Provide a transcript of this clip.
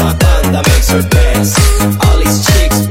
My banda makes her dance. All these chicks